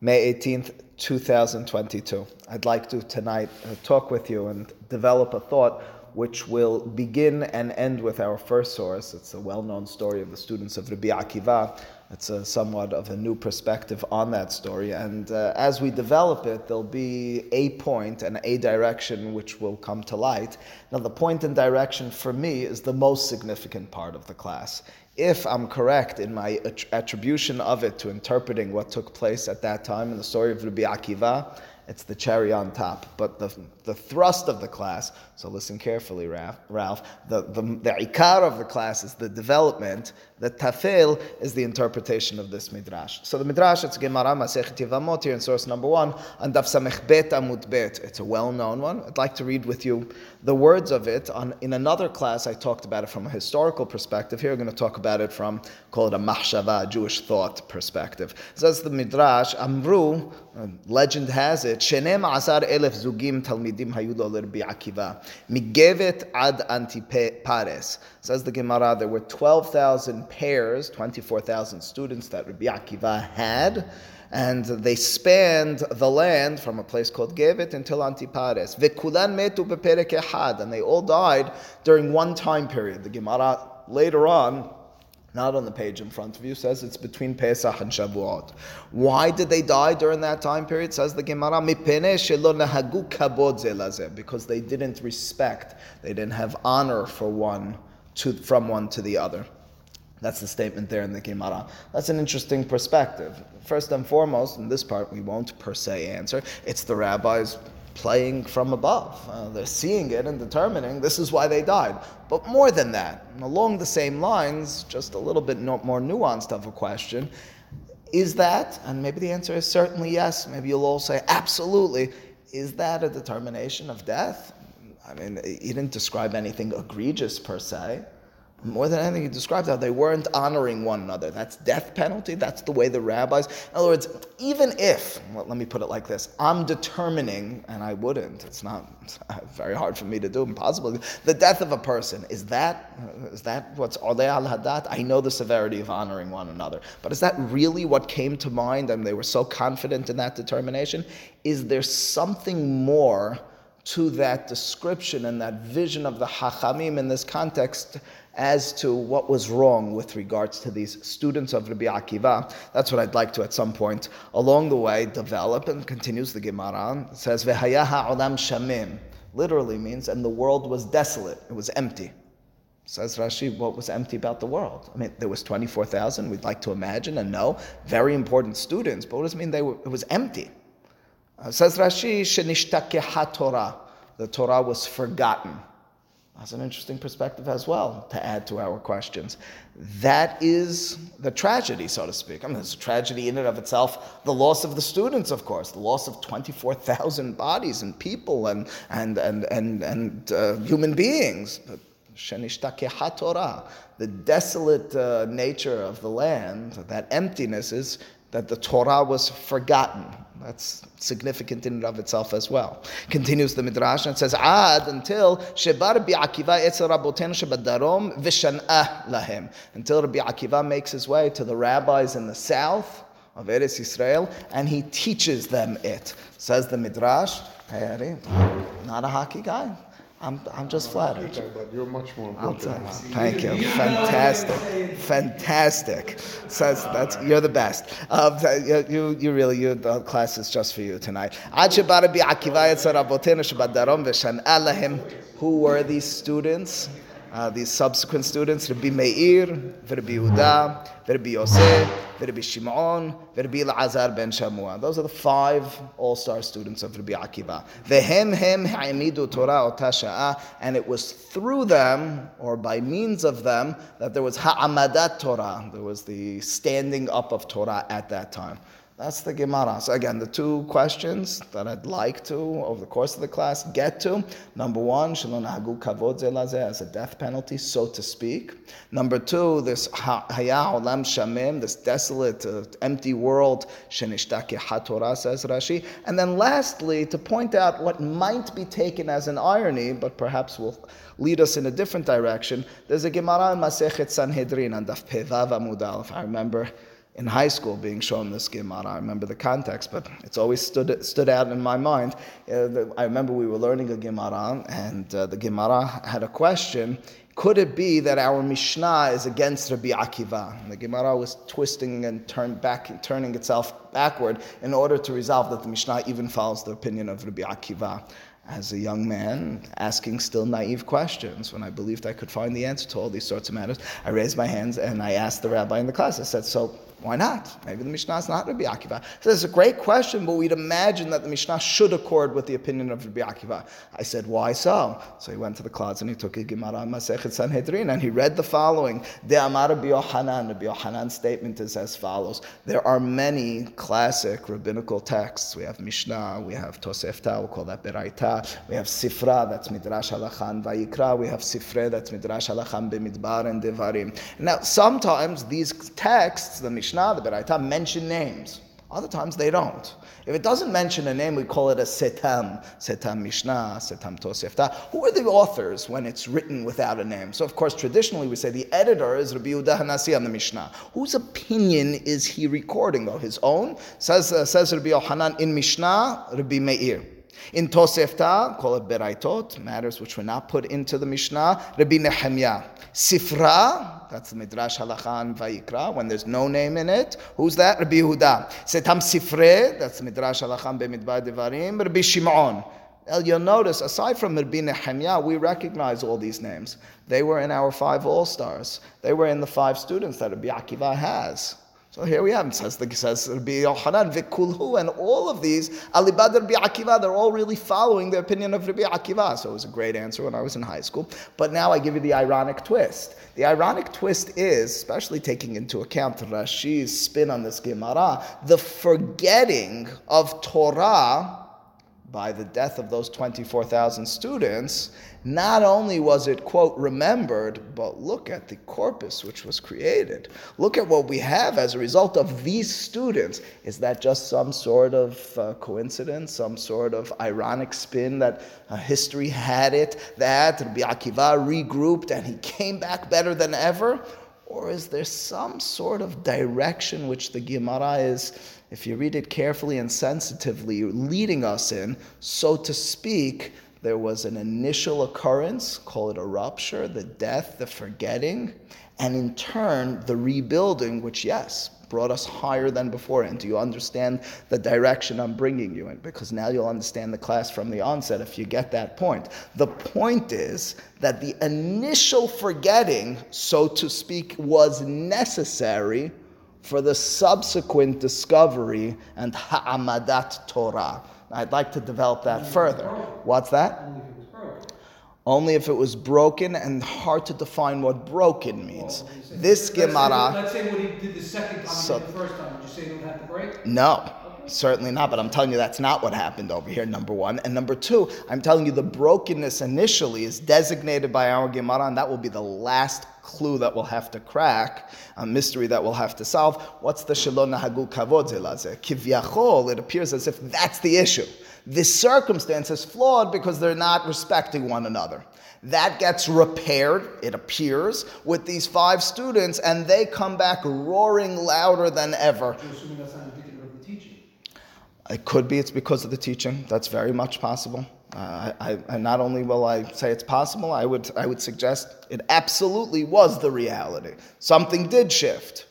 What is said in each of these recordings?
May 18th, 2022. I'd like to tonight uh, talk with you and develop a thought which will begin and end with our first source. It's a well known story of the students of Rabbi Akiva. It's a somewhat of a new perspective on that story. And uh, as we develop it, there'll be a point and a direction which will come to light. Now, the point and direction for me is the most significant part of the class if I'm correct in my attribution of it to interpreting what took place at that time in the story of Rabbi Akiva, it's the cherry on top. But the, the thrust of the class, so listen carefully, Ralph, the, the, the ikar of the class is the development, the tafel is the interpretation of this midrash. So the midrash, it's Gemara Masechet Yevamot here in source number one, and Daf Samech Bet Amud Bet. It's a well-known one. I'd like to read with you the words of it. On, in another class, I talked about it from a historical perspective. Here, we're going to talk about it from, call it a mahshava, Jewish thought perspective. Says the midrash, Amru, uh, legend has it, Shenem Asar Elef Zugim Talmidim Hayudo Lirbi Akiva, Migevet Ad Antipares. Says the Gemara, there were 12,000 pairs, 24,000 students that Rabbi Akiva had, and they spanned the land from a place called Gevet until Antipares. Vekulan metu beperek and they all died during one time period. The Gemara later on not on the page in front of you, says it's between Pesach and Shavuot. Why did they die during that time period? Says the Gemara, because they didn't respect, they didn't have honor for one to, from one to the other. That's the statement there in the Gemara. That's an interesting perspective. First and foremost, in this part, we won't per se answer. It's the rabbis playing from above. Uh, they're seeing it and determining this is why they died. But more than that, along the same lines, just a little bit more nuanced of a question, is that, and maybe the answer is certainly yes, maybe you'll all say absolutely, is that a determination of death? I mean, he didn't describe anything egregious per se. More than anything, he describes how they weren't honoring one another. That's death penalty. That's the way the rabbis. In other words, even if, well, let me put it like this I'm determining, and I wouldn't, it's not it's very hard for me to do, impossible. The death of a person, is that, uh, is that what's Oleh al Hadat? I know the severity of honoring one another, but is that really what came to mind I and they were so confident in that determination? Is there something more? to that description and that vision of the Hachamim in this context as to what was wrong with regards to these students of Rabbi Akiva. That's what I'd like to at some point along the way develop and continues the Gemara. It says, Vehayaha olam shamim. Literally means, and the world was desolate, it was empty. Says Rashi, what was empty about the world? I mean, there was 24,000, we'd like to imagine and know, very important students, but what does it mean they were, it was empty? Uh, says Rashi, Shenishtakeha Torah. The Torah was forgotten. That's an interesting perspective as well to add to our questions. That is the tragedy, so to speak. I mean, it's a tragedy in and of itself. The loss of the students, of course, the loss of 24,000 bodies and people and, and, and, and, and uh, human beings. The desolate uh, nature of the land, that emptiness is that the Torah was forgotten. That's significant in and of itself as well. Continues the Midrash and says, Ad until Shebar Akiva shebadarom v'shan'ah lahem. Until Rabbi Akiva makes his way to the rabbis in the south of Eretz Israel and he teaches them it. Says the Midrash, not a hockey guy. I'm, I'm just flattered. But you're much more Thank you. Fantastic. Fantastic. Says that's you're the best. Um, you, you really you the class is just for you tonight. Who were these students? Uh, these subsequent students, Rabbi Meir, Rabbi Yehuda, Rabbi Yosef, Rabbi Shimon, Rabbi Elazar ben Shamua. Those are the five all-star students of Rabbi Akiva. Vehem hem ha'imidu Torah otasha'a, and it was through them, or by means of them, that there was ha'amadat Torah. There was the standing up of Torah at that time. That's the Gemara. So again, the two questions that I'd like to, over the course of the class, get to. Number one, Shalom Hagu Kavod as a death penalty, so to speak. Number two, this Haya Olam Shamim, this desolate, uh, empty world, Shenishtake HaTorah, says Rashi. And then lastly, to point out what might be taken as an irony, but perhaps will lead us in a different direction. There's a Gemara in Masechet Sanhedrin and Daf Pevav if I remember in high school being shown this Gemara. I remember the context, but it's always stood stood out in my mind. Uh, the, I remember we were learning a Gemara, and uh, the Gemara had a question. Could it be that our Mishnah is against Rabbi Akiva? And the Gemara was twisting and turned back, turning itself backward in order to resolve that the Mishnah even follows the opinion of Rabbi Akiva as a young man, asking still naive questions. When I believed I could find the answer to all these sorts of matters, I raised my hands and I asked the rabbi in the class. I said, "So why not? Maybe the Mishnah is not Rabbi Akiva. So it's a great question, but we'd imagine that the Mishnah should accord with the opinion of Rabbi Akiva. I said, why so? So he went to the closet and he took a Gemara Masechet Sanhedrin and he read the following. De Amar Rabbi Yohanan. Rabbi Yohanan's statement is as follows. There are many classic rabbinical texts. We have Mishnah, we have Tosefta, we call that Beraita. We have Sifra, that's Midrash Halachan Vayikra. We have Sifre, that's Midrash Halachan Bemidbar and Devarim. Now, sometimes these texts, the Mishnah, the Beraita mention names. Other times they don't. If it doesn't mention a name, we call it a setam, setam Mishnah, setam Tosefta. Who are the authors when it's written without a name? So, of course, traditionally we say the editor is Rabbi Yehuda Hanasi on the Mishnah. Whose opinion is he recording, though? His own? Says, uh, says Rabbi Yohanan in Mishnah, Rabbi Meir. In Tosefta, call it Beraitot, matters which were not put into the Mishnah, Rabbi Nehemiah. Sifra, that's the Midrash Halachan Vayikra, when there's no name in it. Who's that? Rabbi Yehuda. Setam Sifre, that's the Midrash Halachan Bemidbar Devarim, Rabbi Shimon. You'll notice, aside from Rabbi Nehemiah, we recognize all these names. They were in our five all-stars. They were in the five students that Rabbi Akiva has. So here we have, it says, the, says Rabbi Yochanan, Vikulhu, and all of these, Alibad Rabbi Akiva, they're all really following the opinion of Rabbi Akiva. So it was a great answer when I was in high school. But now I give you the ironic twist. The ironic twist is, especially taking into account Rashi's spin on this Gemara, the forgetting of Torah by the death of those 24,000 students, not only was it, quote, remembered, but look at the corpus which was created. Look at what we have as a result of these students. Is that just some sort of uh, coincidence, some sort of ironic spin that uh, history had it, that Rabbi Akiva regrouped and he came back better than ever? Or is there some sort of direction which the Gemara is if you read it carefully and sensitively, leading us in, so to speak, there was an initial occurrence, call it a rupture, the death, the forgetting, and in turn, the rebuilding, which, yes, brought us higher than before. And do you understand the direction I'm bringing you in? Because now you'll understand the class from the onset if you get that point. The point is that the initial forgetting, so to speak, was necessary for the subsequent discovery and ha'amadat Torah. I'd like to develop that further. What's that? Only if it was broken and hard to define what broken means. Well, this Gemara. Let's say what he did the second time, so, the first time. Did you say he don't have to break? No. Certainly not, but I'm telling you that's not what happened over here, number one. And number two, I'm telling you the brokenness initially is designated by our Gemara, and that will be the last clue that we'll have to crack, a mystery that we'll have to solve. What's the Shalom Nahagu Kavod Kivyachol, it appears as if that's the issue. This circumstance is flawed because they're not respecting one another. That gets repaired, it appears, with these five students, and they come back roaring louder than ever. It could be it's because of the teaching. That's very much possible. Uh, I, I, not only will I say it's possible, I would, I would suggest it absolutely was the reality. Something did shift.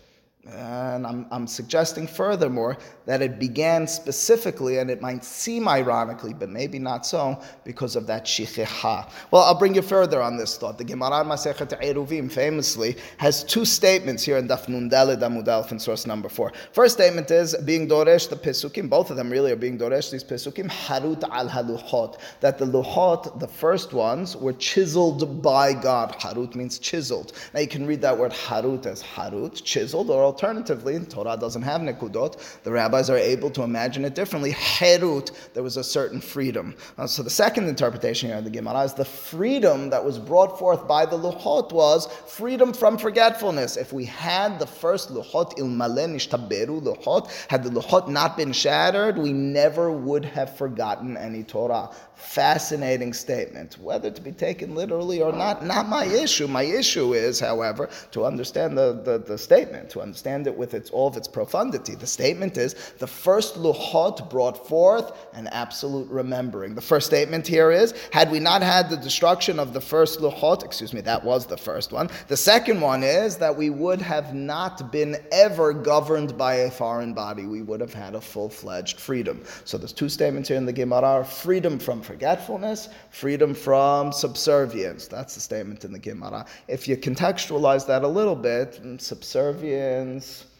And I'm, I'm suggesting furthermore that it began specifically, and it might seem ironically, but maybe not so, because of that shicheha. Well, I'll bring you further on this thought. The Gemara Masechet Eruvin famously has two statements here in Daf Nundalid Amud in source number four. First statement is being doresh the pesukim. Both of them really are being doresh these pesukim harut al haluchot. That the luchot, the first ones, were chiseled by God. Harut means chiseled. Now you can read that word harut as harut, chiseled, or alternatively, Torah doesn't have nekudot. The rabbis are able to imagine it differently. Herut, there was a certain freedom. Uh, so the second interpretation here in the Gemara is the freedom that was brought forth by the Luchot was freedom from forgetfulness. If we had the first Luchot, ilmale nishtaberu Luchot, had the Luchot not been shattered, we never would have forgotten any Torah. Fascinating statement. Whether to be taken literally or not, not my issue. My issue is, however, to understand the, the, the statement, to understand understand it with its all of its profundity. The statement is the first luchot brought forth an absolute remembering. The first statement here is had we not had the destruction of the first luchot, excuse me, that was the first one. The second one is that we would have not been ever governed by a foreign body. We would have had a full fledged freedom. So there's two statements here in the Gemara freedom from forgetfulness, freedom from subservience. That's the statement in the Gemara. If you contextualize that a little bit, subservience, friends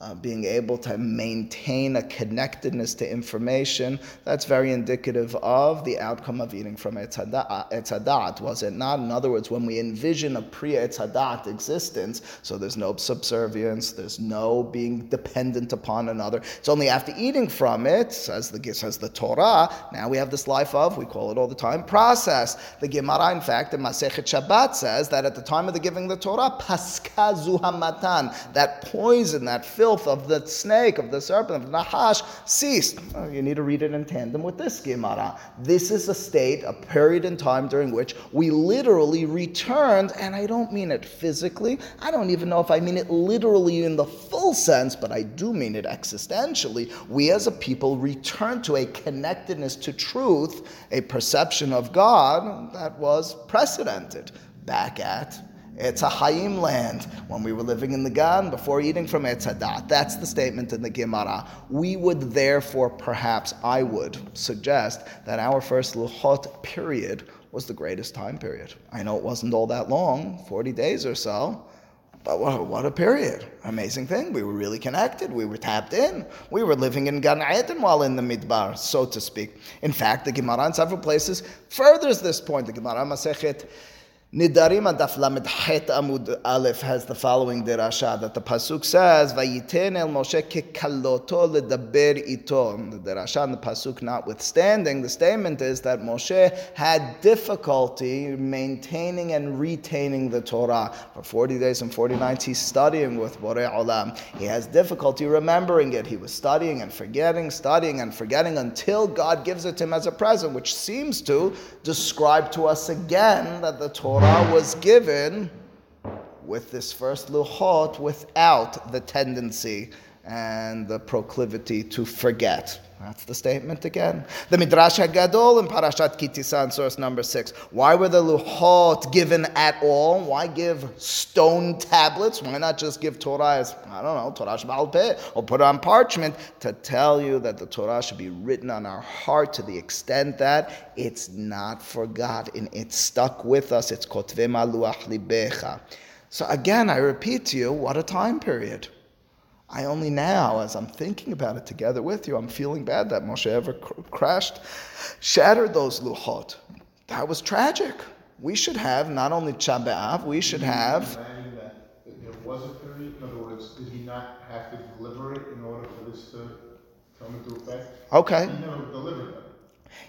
uh, being able to maintain a connectedness to information, that's very indicative of the outcome of eating from etzadat, was it not? In other words, when we envision a pre-etzadat existence, so there's no subservience, there's no being dependent upon another. It's only after eating from it, says the, says the Torah, now we have this life of, we call it all the time, process. The Gemara, in fact, in Masechet Shabbat says that at the time of the giving the Torah, paska zuhamatan, that poison, that filth, filth of the snake, of the serpent, of nahash ceased. Oh, you need to read it in tandem with this Gemara. This is a state, a period in time during which we literally returned, and I don't mean it physically. I don't even know if I mean it literally in the full sense, but I do mean it existentially. We as a people return to a connectedness to truth, a perception of God that was precedented back at it's a Hayim land when we were living in the Gan before eating from Etzadat. That's the statement in the Gemara. We would therefore, perhaps, I would suggest that our first Luchot period was the greatest time period. I know it wasn't all that long, 40 days or so. But what, a period. Amazing thing. We were really connected. We were tapped in. We were living in Gan Eden while in the Midbar, so to speak. In fact, the Gemara in several places furthers this point. The Gemara Masechet Nidarim Adaf Lamed Het Amud Aleph has the following derasha that the pasuk says, "Vayiten el Moshe kekaloto ledaber ito." The derasha and the pasuk notwithstanding, the statement is that Moshe had difficulty maintaining and retaining the Torah for forty days and forty nights. He's studying with Borei Olam. He has difficulty remembering it. He was studying and forgetting, studying and forgetting until God gives it to him as a present, which seems to describe to us again that the Torah Torah was given with this first luchot without the tendency and the proclivity to forget. That's the statement again. The Midrash Hagadol in Parashat Kitisan, source number six. Why were the Luchot given at all? Why give stone tablets? Why not just give Torah as, I don't know, Torah Sheba'al Peh, or put on parchment to tell you that the Torah should be written on our heart to the extent that it's not forgotten. It's stuck with us. It's Kotvim Aluach Libecha. So again, I repeat to you, what a time period. I only now, as I'm thinking about it together with you, I'm feeling bad that Moshe ever cr- crashed, shattered those luchot. That was tragic. We should have not only Chabe'av, we should have. There was a period, in other words, did he not have to deliver it in order for this to come into effect? Okay. He never delivered.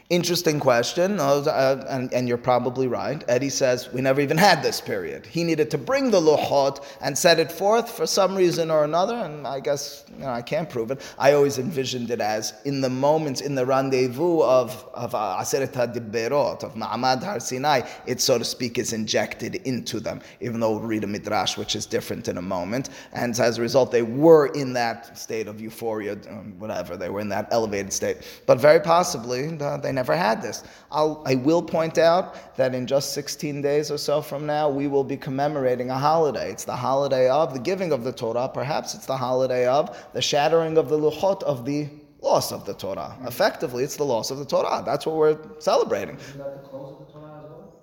Interesting question, uh, and, and, you're probably right. Eddie says we never even had this period. He needed to bring the luchot and set it forth for some reason or another, and I guess you know, I can't prove it. I always envisioned it as in the moments, in the rendezvous of of uh, Aseret HaDiberot, of Ma'amad Har Sinai, it so to speak is injected into them, even though we'll read a midrash, which is different in a moment. And as a result, they were in that state of euphoria, um, whatever, they were in that elevated state. But very possibly, uh, they never had this. I'll, I will point out that in just 16 days or so from now, we will be commemorating a holiday. It's the holiday of the giving of the Torah. Perhaps it's the holiday of the shattering of the luchot of the loss of the Torah. Mm-hmm. Effectively, it's the loss of the Torah. That's what we're celebrating. Isn't that the close of the Torah as well?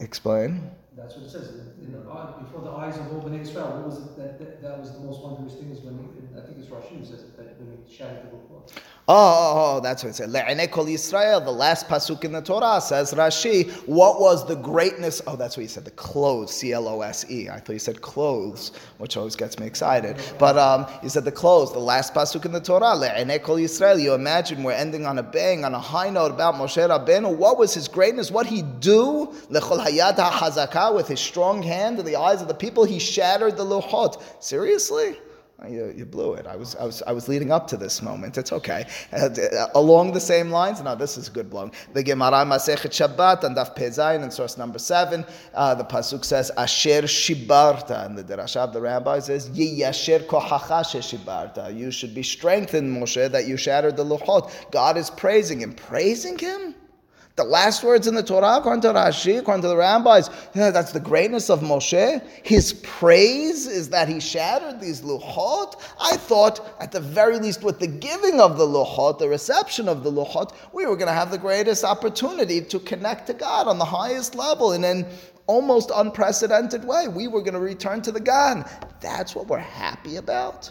Explain. That's what it says. In the, before the eyes of all Bnei Israel, what was it that, that, that was the most wondrous thing is when he, I think it's Rashi who says that when he shattered the book. Oh, oh, oh, that's what it said. Yisrael, the last pasuk in the Torah says, Rashi, what was the greatness? Oh, that's what he said, the clothes, C L O S E. I thought he said clothes, which always gets me excited. But um, you said the clothes, the last pasuk in the Torah, Le'ene kol Yisrael. You imagine we're ending on a bang, on a high note about Moshe Rabbeinu. What was his greatness? What he do? Lechol hayad with his strong in the eyes of the people, he shattered the luchot. Seriously? You, you blew it. I was, I, was, I was leading up to this moment. It's okay. Uh, along the same lines, now this is good blowing. The Gemara Masechet Shabbat and Daf Pezayin in source number seven, uh, the pasuk says Asher Shibarta, and the Derasha of the rabbi says Yiyasher Kohacha Shibarta. You should be strengthened, Moshe, that you shattered the luchot. God is praising him. Praising him? The last words in the Torah, according to Rashi, according to the rabbis, that's the greatness of Moshe. His praise is that he shattered these luchot. I thought, at the very least, with the giving of the luchot, the reception of the luchot, we were going to have the greatest opportunity to connect to God on the highest level in an almost unprecedented way. We were going to return to the God. That's what we're happy about.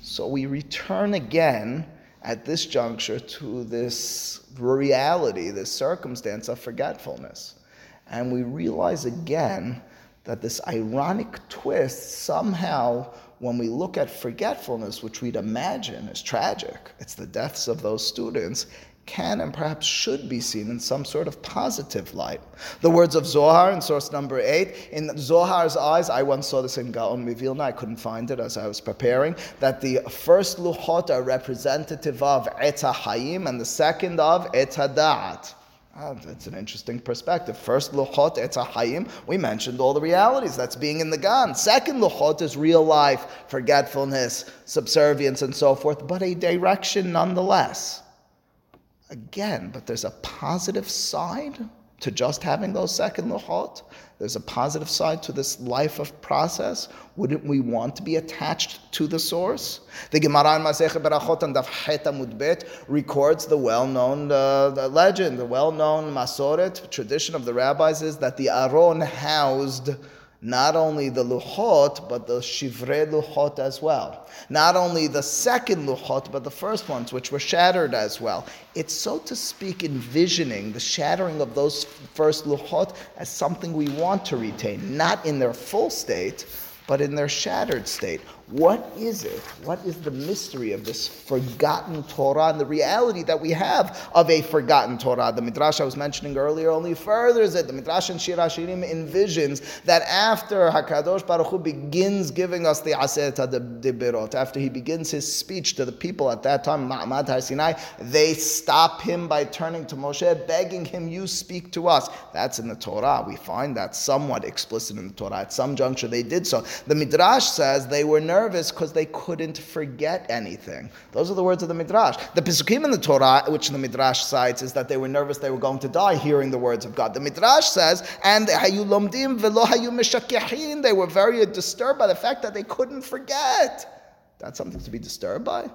So we return again at this juncture to this reality, this circumstance of forgetfulness. And we realize again that this ironic twist somehow, when we look at forgetfulness, which we'd imagine is tragic, it's the deaths of those students, can and perhaps should be seen in some sort of positive light. The words of Zohar in source number eight, in Zohar's eyes, I once saw this in Gaon Mivilna, I couldn't find it as I was preparing, that the first luchot are representative of Etz Hayim and the second of Etz Da'at. Oh, that's an interesting perspective. First, luchot etz hayim. We mentioned all the realities that's being in the gan. Second, luchot is real life, forgetfulness, subservience, and so forth, but a direction nonetheless again, but there's a positive side to just having those second luchot. There's a positive side to this life of process. Wouldn't we want to be attached to the source? The Gemara in Masechet Berachot and Daf Mudbet records the well-known uh, the legend, the well-known Masoret tradition of the rabbis is that the Aron housed not only the luchot, but the shivrei luchot as well. Not only the second luchot, but the first ones, which were shattered as well. It's so to speak envisioning the shattering of those first luchot as something we want to retain, not in their full state, but in their shattered state. What is it? What is the mystery of this forgotten Torah and the reality that we have of a forgotten Torah? The Midrash I was mentioning earlier only furthers it. The Midrash in Shir HaShirim envisions that after HaKadosh Baruch Hu begins giving us the Aseret HaDibirot, after he begins his speech to the people at that time, Ma'amad Har Sinai, they stop him by turning to Moshe, begging him, you speak to us. That's in the Torah. We find that somewhat explicit in the Torah. At some juncture they did so. The Midrash says they were nervous nervous because they couldn't forget anything. Those are the words of the Midrash. The Pesukim in the Torah, which the Midrash cites, is that they were nervous they were going to die hearing the words of God. The Midrash says, and they were very disturbed by the fact that they couldn't forget. That's something to be disturbed by?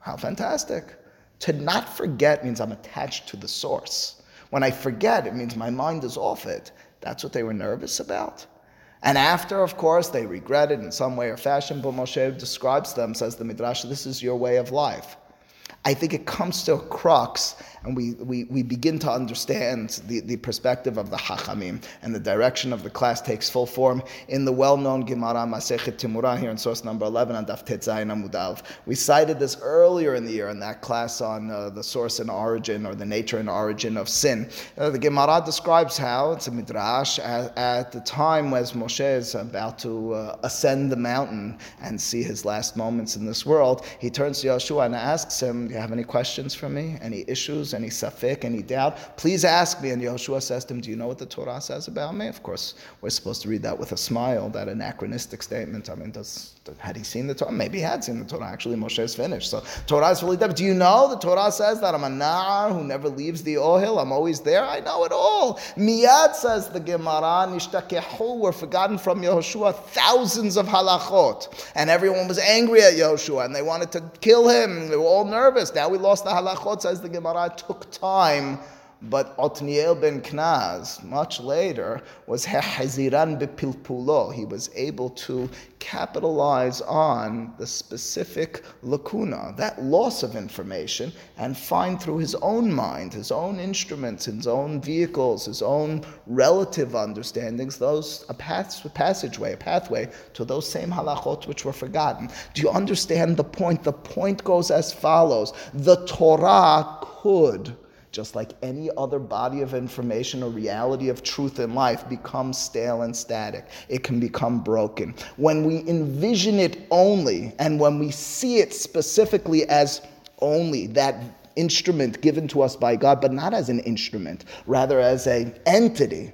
How fantastic. To not forget means I'm attached to the source. When I forget, it means my mind is off it. That's what they were nervous about. And after, of course, they regret it in some way or fashion, but Moshe describes them, says the Midrash, this is your way of life. I think it comes to a crux and we, we, we begin to understand the, the perspective of the Hachamim, and the direction of the class takes full form in the well-known Gemara Masechet Timura here in source number 11 on Daf Tetzayin Amudav. We cited this earlier in the year in that class on uh, the source and origin, or the nature and origin of sin. Uh, the Gemara describes how, it's a midrash, at, at the time as Moshe is about to uh, ascend the mountain and see his last moments in this world, he turns to Yehoshua and asks him, do you have any questions for me? Any issues? Any safek, any doubt, please ask me. And Yehoshua says to him, Do you know what the Torah says about me? Of course, we're supposed to read that with a smile, that anachronistic statement. I mean, does, had he seen the Torah? Maybe he had seen the Torah. Actually, Moshe is finished. So Torah is fully dead. Do you know the Torah says that I'm a nar who never leaves the ohil? I'm always there. I know it all. Miyad says the Gemara, nishtakehu were forgotten from Yehoshua thousands of halachot. And everyone was angry at Yehoshua and they wanted to kill him. They were all nervous. Now we lost the halachot, says the Gemara. It took time but Otniel ben Knaz, much later, was Haziran bepilpulo. He was able to capitalize on the specific lacuna, that loss of information, and find through his own mind, his own instruments, his own vehicles, his own relative understandings, those a path, a passageway, a pathway to those same halachot which were forgotten. Do you understand the point? The point goes as follows: the Torah could just like any other body of information or reality of truth in life, becomes stale and static. It can become broken. When we envision it only, and when we see it specifically as only that instrument given to us by God, but not as an instrument, rather as an entity,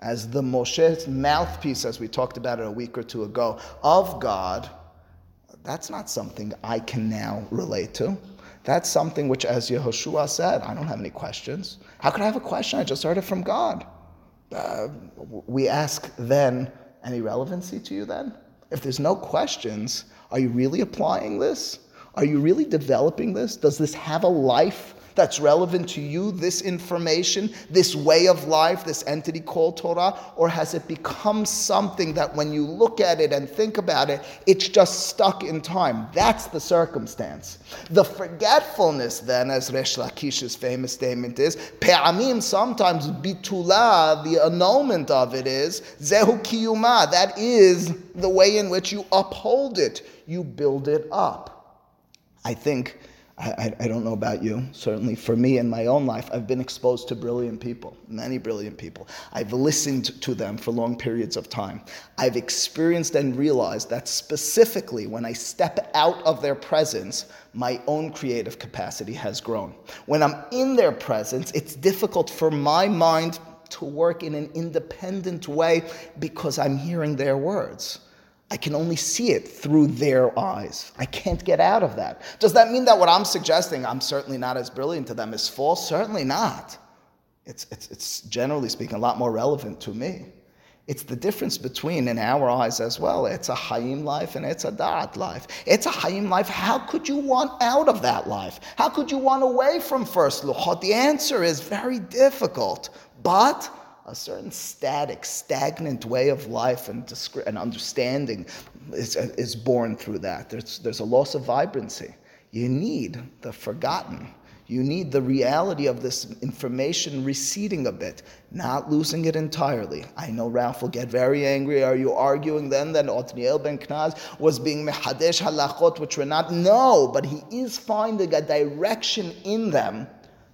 as the Moshe's mouthpiece, as we talked about it a week or two ago, of God, that's not something I can now relate to. That's something which, as Yehoshua said, I don't have any questions. How could I have a question? I just heard it from God. Uh, we ask then, any relevancy to you then? If there's no questions, are you really applying this? Are you really developing this? Does this have a life that's relevant to you, this information, this way of life, this entity called Torah? Or has it become something that when you look at it and think about it, it's just stuck in time? That's the circumstance. The forgetfulness, then, as Resh Lakish's famous statement is, Pe'amim, sometimes bitula, the annulment of it is, Zehu kiyuma, that is the way in which you uphold it, you build it up. I think, I, I, don't know about you, certainly for me in my own life, I've been exposed to brilliant people, many brilliant people. I've listened to them for long periods of time. I've experienced and realized that specifically when I step out of their presence, my own creative capacity has grown. When I'm in their presence, it's difficult for my mind to work in an independent way because I'm hearing their words. I can only see it through their eyes. I can't get out of that. Does that mean that what I'm suggesting, I'm certainly not as brilliant to them, is false? Certainly not. It's, it's, it's generally speaking a lot more relevant to me. It's the difference between, in our eyes as well, it's a Hayim life and it's a Da'at life. It's a Hayim life. How could you want out of that life? How could you want away from first Luchot? The answer is very difficult. But a certain static, stagnant way of life and, discri- and understanding is, is born through that. There's, there's a loss of vibrancy. You need the forgotten. You need the reality of this information receding a bit, not losing it entirely. I know Ralph will get very angry. Are you arguing then that Otniel ben Knaz was being mehadesh halachot, which were not? No, but he is finding a direction in them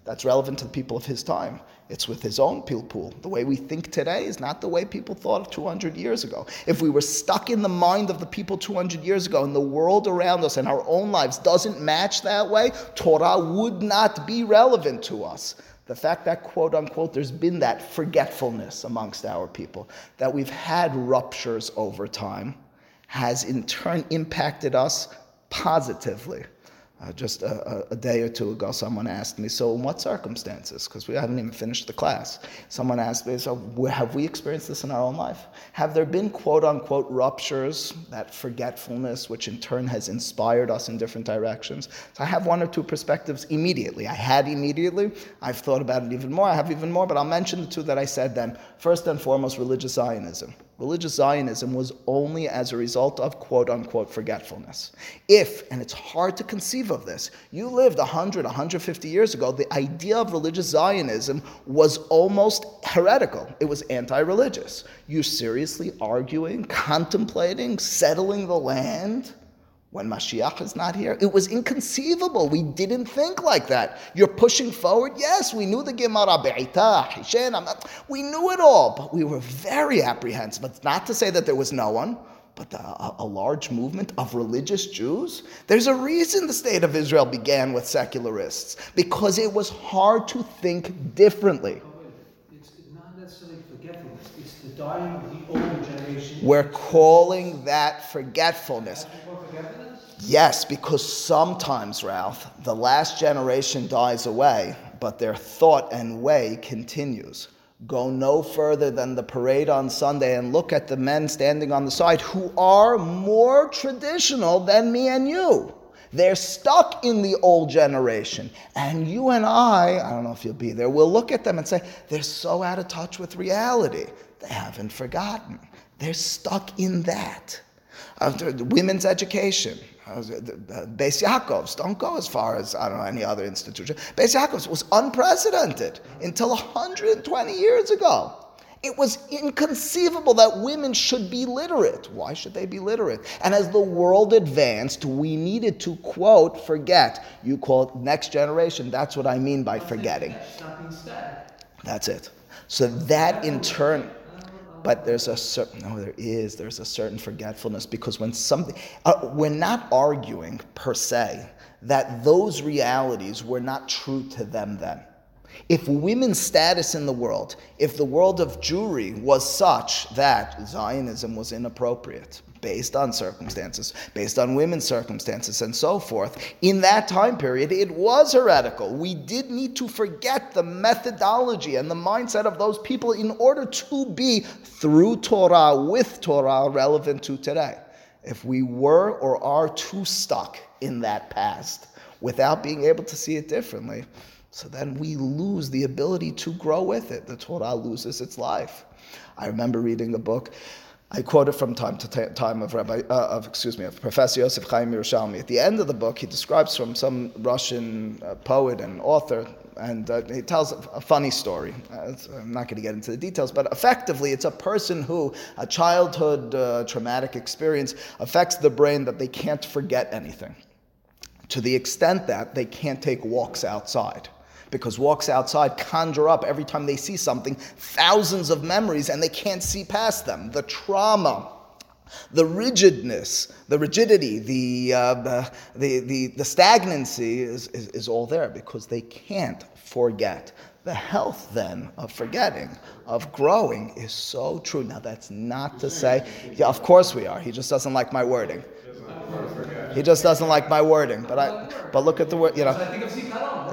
that's relevant to the people of his time. It's with his own pilpul. The way we think today is not the way people thought 200 years ago. If we were stuck in the mind of the people 200 years ago and the world around us and our own lives doesn't match that way, Torah would not be relevant to us. The fact that, quote unquote, there's been that forgetfulness amongst our people, that we've had ruptures over time, has in turn impacted us positively. Uh, just a, a, day or two ago, someone asked me, So, in what circumstances? Because we haven't even finished the class. Someone asked me, So, have we experienced this in our own life? Have there been quote unquote ruptures, that forgetfulness, which in turn has inspired us in different directions? So, I have one or two perspectives immediately. I had immediately. I've thought about it even more. I have even more, but I'll mention the two that I said then. First and foremost, religious Zionism religious Zionism was only as a result of quote unquote forgetfulness. If, and it's hard to conceive of this, you lived 100, 150 years ago, the idea of religious Zionism was almost heretical. It was anti religious. You're seriously arguing, contemplating, settling the land when Mashiach is not here. It was inconceivable. We didn't think like that. You're pushing forward. Yes, we knew the Gemara, we knew it all, but we were very apprehensive. It's not to say that there was no one, but a, a, large movement of religious Jews. There's a reason the state of Israel began with secularists, because it was hard to think differently. It's not necessarily forgetfulness, dying of the older generation. We're calling that forgetfulness. Yes, because sometimes, Ralph, the last generation dies away, but their thought and way continues. Go no further than the parade on Sunday and look at the men standing on the side who are more traditional than me and you. They're stuck in the old generation. And you and I, I don't know if you'll be there, we'll look at them and say, they're so out of touch with reality. They haven't forgotten. They're stuck in that. Uh, women's education. Beis Yaakov's, don't go as far as, I don't know, any other institution. Beis Yaakov's was unprecedented until 120 years ago. It was inconceivable that women should be literate. Why should they be literate? And as the world advanced, we needed to quote, forget. You call it next generation. That's what I mean by forgetting. It's being static. That's it. So that in turn, but there's a certain no, there is there's a certain forgetfulness because when something uh, we're not arguing per se that those realities were not true to them then. If women's status in the world, if the world of Jewry was such that Zionism was inappropriate, based on circumstances, based on women's circumstances, and so forth, in that time period, it was heretical. We did need to forget the methodology and the mindset of those people in order to be, through Torah, with Torah, relevant to today. If we were or are too stuck in that past without being able to see it differently, so then we lose the ability to grow with it. The Torah loses its life. I remember reading a book. I quote it from time to time of Rabbi, uh, of excuse me, of Professor Yosef Chaim Yerushalmi. At the end of the book, he describes from some Russian uh, poet and author, and uh, he tells a funny story. Uh, I'm not going to get into the details, but effectively, it's a person who a childhood uh, traumatic experience affects the brain that they can't forget anything, to the extent that they can't take walks outside because walks outside conjure up every time they see something thousands of memories and they can't see past them. The trauma, the rigidness, the rigidity, the, uh, the, the, the, stagnancy is, is, is all there because they can't forget. The health then of forgetting, of growing, is so true. Now, that's not to say, yeah, of course we are. He just doesn't like my wording. He just doesn't like my wording. But I, but look at the word, you know.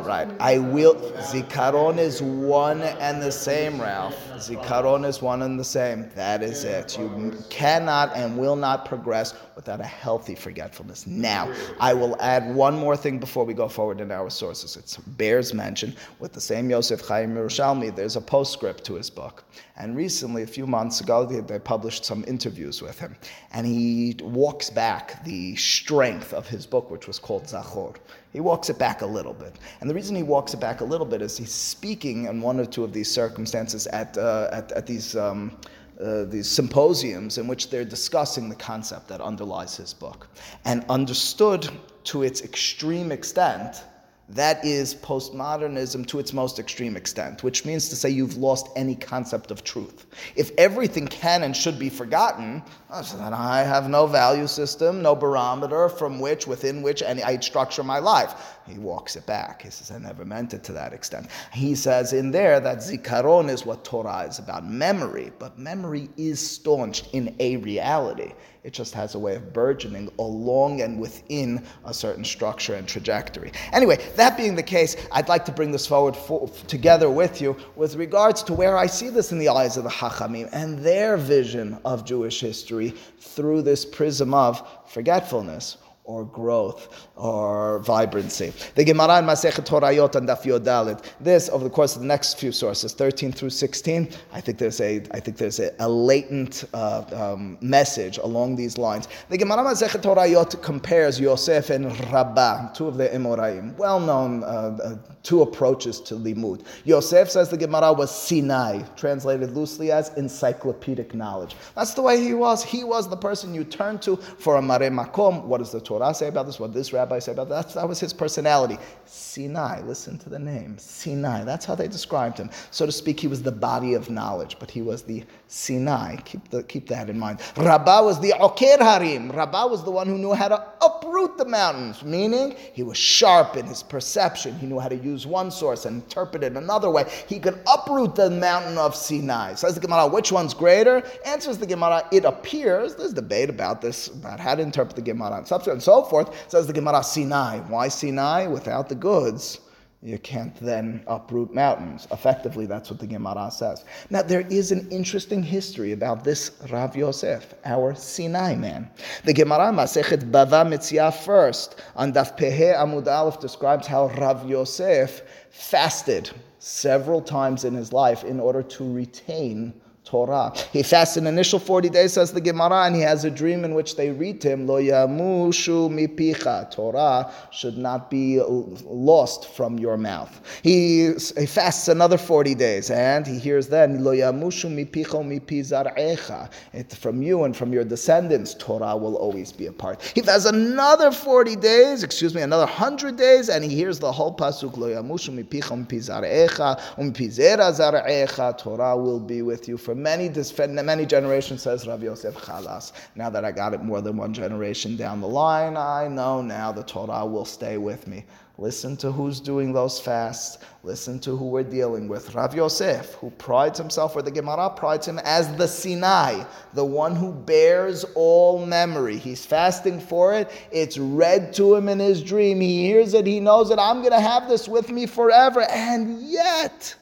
Right. I will. Zikaron is one and the same, Ralph. Zikaron is one and the same. That is it. You cannot and will not progress without a healthy forgetfulness. Now, I will add one more thing before we go forward in our sources. It bears mention with the same Yosef Chaim Yerushalmi. There's a postscript to his book, and recently, a few months ago, they, they published some interviews with him, and he walks back the strength of his book, which was called Zachor. He walks it back a little bit. And the reason he walks it back a little bit is he's speaking in one or two of these circumstances at, uh, at, at, these, um, uh, these symposiums in which they're discussing the concept that underlies his book. And understood to its extreme extent, that is postmodernism to its most extreme extent, which means to say you've lost any concept of truth. If everything can and should be forgotten, oh, then I have no value system, no barometer from which, within which any, I structure my life. He walks it back. He says, I never meant it to that extent. He says in there that zikaron is what Torah is about memory, but memory is staunched in a reality. It just has a way of burgeoning along and within a certain structure and trajectory. Anyway, that being the case, I'd like to bring this forward for, together with you with regards to where I see this in the eyes of the Hachamim and their vision of Jewish history through this prism of forgetfulness or growth or vibrancy. The Gemara in Masechet Horayot and Daf Yodalit. This, over the course of the next few sources, 13 through 16, I think there's a, I think there's a, a latent uh, um, message along these lines. The Gemara Masechet Horayot compares Yosef and Rabbah, two of the Emoraim, well-known uh, uh, two approaches to limud. Yosef says the Gemara was Sinai, translated loosely as encyclopedic knowledge. That's the way he was. He was the person you turn to for a mare makom. What does the Torah say about this? What this rabbi about that? That was his personality. Sinai. Listen to the name Sinai. That's how they described him. So to speak, he was the body of knowledge, but he was the Sinai. Keep the, keep that in mind. Rabbah was the Oker Harim. Rabbah was the one who knew how to the mountains, meaning he was sharp in his perception. He knew how to use one source and interpret it another way, he could uproot the mountain of Sinai. Says the Gemara, which one's greater? Answers the Gemara, it appears, there's debate about this, about how to interpret the Gemara and subsequent and so forth. Says the Gemara, Sinai. Why Sinai? Without the goods you can't then uproot mountains. Effectively, that's what the Gemara says. Now, there is an interesting history about this Rav Yosef, our Sinai man. The Gemara Masechet Bava Metzia first, on Daf Pehe Amud Aleph, describes how Rav Yosef fasted several times in his life in order to retain Torah. He fasts an initial 40 days, says the Gemara, and he has a dream in which they read to him, Lo yamushu mipicha. Torah should not be lost from your mouth. He, he fasts another 40 days, and he hears then, Lo yamushu mipicha mipi zar'echa. From you and from your descendants, Torah will always be a part. He fasts another 40 days, excuse me, another 100 days, and he hears the whole pasuk, Lo yamushu mipicha mipi zar'echa, umpi zera zar'echa. Torah will be with you for many, many generations, says Rav Yosef Chalas. Now that I got it more than one generation down the line, I know now the Torah will stay with me. Listen to who's doing those fasts. Listen to who we're dealing with. Rav Yosef, who prides himself, or the Gemara prides him as the Sinai, the one who bears all memory. He's fasting for it. It's read to him in his dream. He hears it. He knows it. I'm going to have this with me forever. And yet,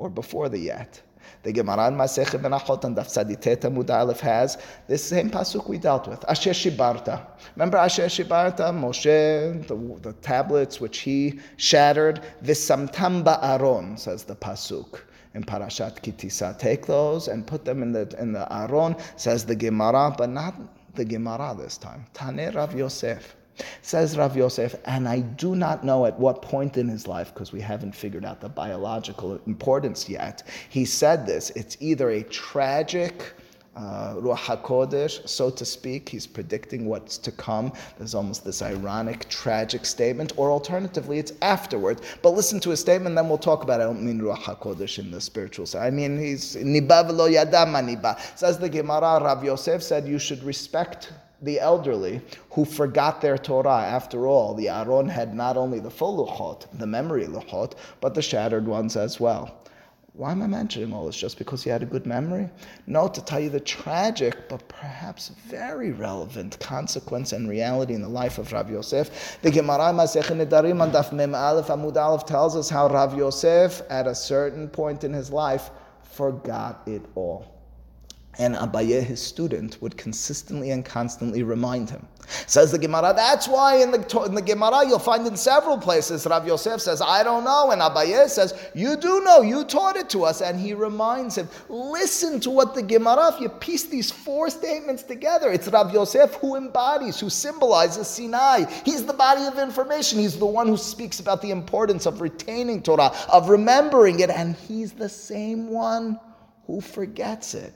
or before the yet, the Gemara in Masechet Menachot and Daf Tzaditet has this same pasuk we dealt with. Asher Shibarta. Remember Asher Shibarta? Moshe, the, the tablets which he shattered. V'samtam ba'aron, says the pasuk in Parashat Ki Tisa. Take those and put them in the in the Aron, says the Gemara, but not the Gemara this time. Tane Rav Yosef. Says Rav Yosef, and I do not know at what point in his life, because we haven't figured out the biological importance yet, he said this. It's either a tragic uh, Ruach HaKodesh, so to speak. He's predicting what's to come. There's almost this ironic, tragic statement, or alternatively, it's afterward. But listen to his statement, then we'll talk about it. I don't mean Ruach HaKodesh in the spiritual sense. I mean, he's niba v'lo yadama niba. Says the Gemara, Rav Yosef said you should respect the elderly who forgot their Torah. After all, the Aron had not only the full Luchot, the memory Luchot, but the shattered ones as well. Why am I mentioning all this? Just because he had a good memory? No, to tell you the tragic, but perhaps very relevant consequence and reality in the life of Rav Yosef. The Gemara Masechet Nedarim on Daf Mem Aleph Amud Aleph tells us how Rav Yosef, at a certain point in his life, forgot it all. And Abaye, his student, would consistently and constantly remind him. Says the Gemara, that's why in the, in the Gemara you'll find in several places Rav Yosef says, I don't know. And Abaye says, You do know, you taught it to us. And he reminds him, Listen to what the Gemara, if you piece these four statements together, it's Rav Yosef who embodies, who symbolizes Sinai. He's the body of information. He's the one who speaks about the importance of retaining Torah, of remembering it. And he's the same one who forgets it.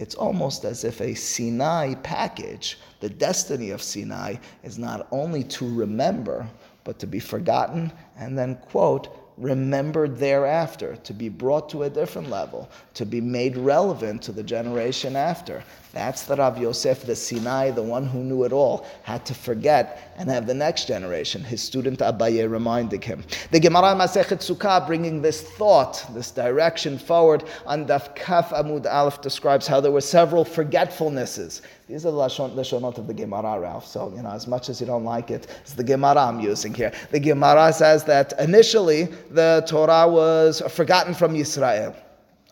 It's almost as if a Sinai package, the destiny of Sinai, is not only to remember, but to be forgotten and then, quote, remembered thereafter, to be brought to a different level, to be made relevant to the generation after. That's the Rav Yosef, the Sinai, the one who knew it all, had to forget and have the next generation, his student Abaye, reminding him. The Gemara Masechet Sukkah, bringing this thought, this direction forward on Daf Kaf Amud Aleph, describes how there were several forgetfulnesses. These are the Lashonot of the Gemara, Ralph. So, you know, as much as you don't like it, it's the Gemara I'm using here. The Gemara says that initially the Torah was forgotten from Israel.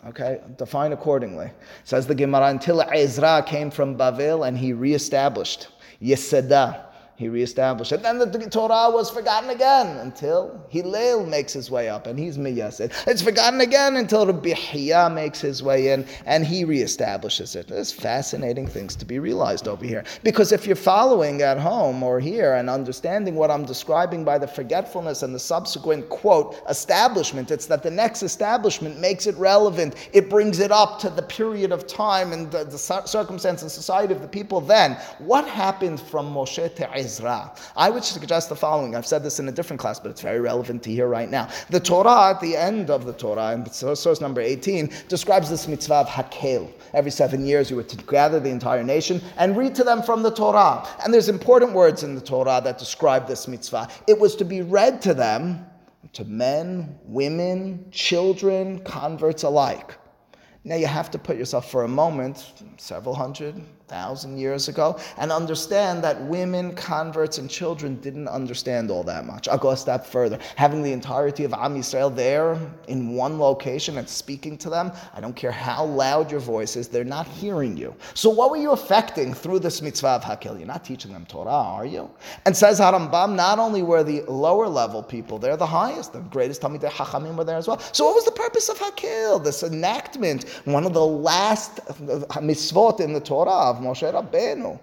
Okay, define accordingly. Says the Gemara until Ezra came from Bavel and he reestablished Yeseda he reestablished it. Then the Torah was forgotten again until Hillel makes his way up and he's Miyasid. It's forgotten again until Rabbi Hiya makes his way in and he reestablishes it. There's fascinating things to be realized over here. Because if you're following at home or here and understanding what I'm describing by the forgetfulness and the subsequent quote establishment, it's that the next establishment makes it relevant. It brings it up to the period of time and the, the circumstance and society of the people then. What happened from Moshe to Ezra. I would suggest the following. I've said this in a different class, but it's very relevant to hear right now. The Torah, at the end of the Torah, in source number 18, describes this mitzvah of Hakel. Every seven years, you were to gather the entire nation and read to them from the Torah. And there's important words in the Torah that describe this mitzvah. It was to be read to them, to men, women, children, converts alike. Now you have to put yourself for a moment, several hundred, thousand years ago, and understand that women, converts, and children didn't understand all that much. I'll go a step further. Having the entirety of Am Yisrael there in one location and speaking to them, I don't care how loud your voice is, they're not hearing you. So what were you affecting through this mitzvah of Hakel? You're not teaching them Torah, are you? And says Harambam, not only were the lower level people there, the highest, the greatest Talmidei Hachamim were there as well. So what was the purpose of Hakel? This enactment, one of the last mitzvot in the Torah Moshe Rabbeinu.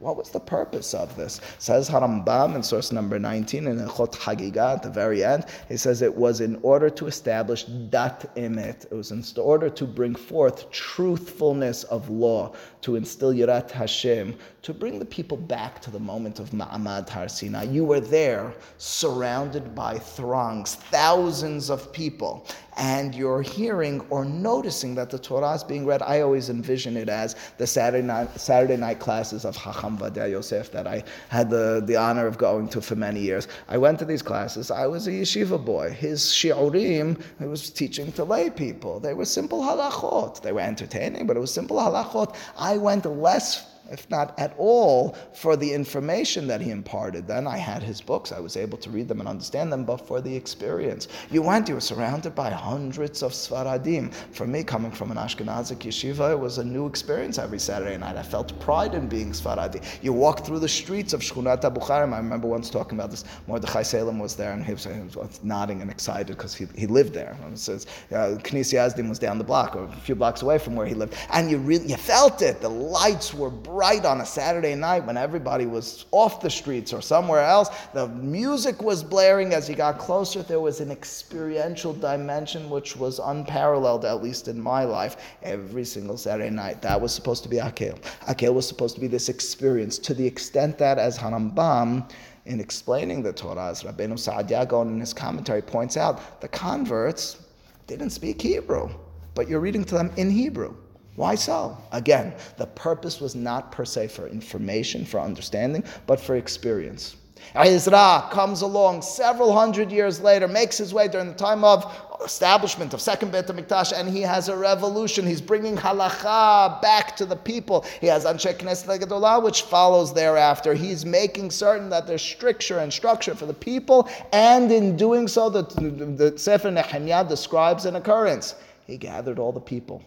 What was the purpose of this? Says Harambam in source number 19 in the Chot Hagiga at the very end. He says it was in order to establish dat emet. It was in order to bring forth truthfulness of law, to instill Yirat Hashem, to bring the people back to the moment of Ma'amad Har Sinai. You were there, surrounded by throngs, thousands of people, and you're hearing or noticing that the Torah is being read. I always envision it as the Saturday night, Saturday night classes of Chacham Ovadia Yosef that I had the, the honor of going to for many years. I went to these classes. I was a yeshiva boy. His shiurim, he was teaching to lay people. They were simple halachot. They were entertaining, but it was simple halachot. I went less if not at all, for the information that he imparted. Then I had his books, I was able to read them and understand them, but for the experience. You went, you were surrounded by hundreds of Sfaradim. For me, coming from an Ashkenazic yeshiva, it was a new experience every Saturday night. I felt pride in being Sfaradi. You walk through the streets of Shkunat Bukharim. I remember once talking about this. Mordechai Salem was there, and he was, he was nodding and excited because he, he lived there. And says, uh, Knis Yazdim was down the block, or a few blocks away from where he lived. And you really, you felt it. The lights were bright bright on a Saturday night when everybody was off the streets or somewhere else. The music was blaring as he got closer. There was an experiential dimension which was unparalleled, at least in my life, every single Saturday night. That was supposed to be Akel. Akel was supposed to be this experience to the extent that, as Harambam, in explaining the Torah, as Rabbeinu Saadia Gaon in his commentary points out, the converts didn't speak Hebrew, but you're reading to them in Hebrew. Why so? Again, the purpose was not per se for information, for understanding, but for experience. Ezra comes along several hundred years later, makes his way during the time of establishment of second Beit HaMikdash, and he has a revolution. He's bringing halacha back to the people. He has Anshe Knesset which follows thereafter. He's making certain that there's stricture and structure for the people, and in doing so, the, the, the Sefer Nehemiah describes an occurrence. He gathered all the people.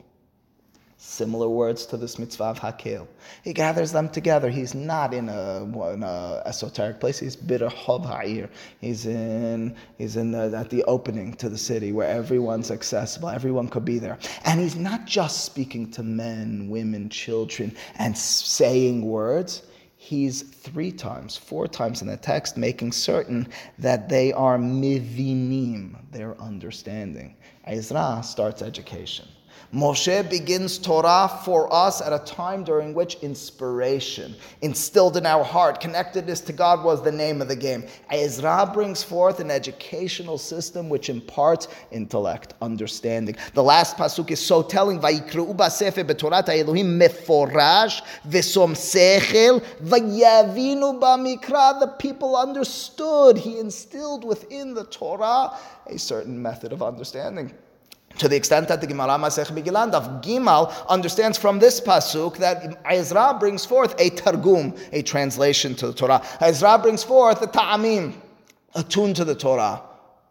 Similar words to this mitzvah of Hakel. He gathers them together. He's not in a, in a esoteric place. He's bitter hov ha'ir. He's in he's in the, at the opening to the city where everyone's accessible. Everyone could be there. And he's not just speaking to men, women, children, and saying words. He's three times, four times in the text, making certain that they are mivinim, their understanding. Ezra starts education. Moshe begins Torah for us at a time during which inspiration instilled in our heart, connectedness to God was the name of the game. Ezra brings forth an educational system which imparts intellect, understanding. The last pasuk is so telling. B'sefer b'torat Elohim meforash v'som sechel vayavinu b'mikra. The people understood. He instilled within the Torah a certain method of understanding. To the extent that the Gemara Masech Megillah of Gimal understands from this pasuk that Ezra brings forth a targum, a translation to the Torah. Ezra brings forth a ta'amim, a tune to the Torah.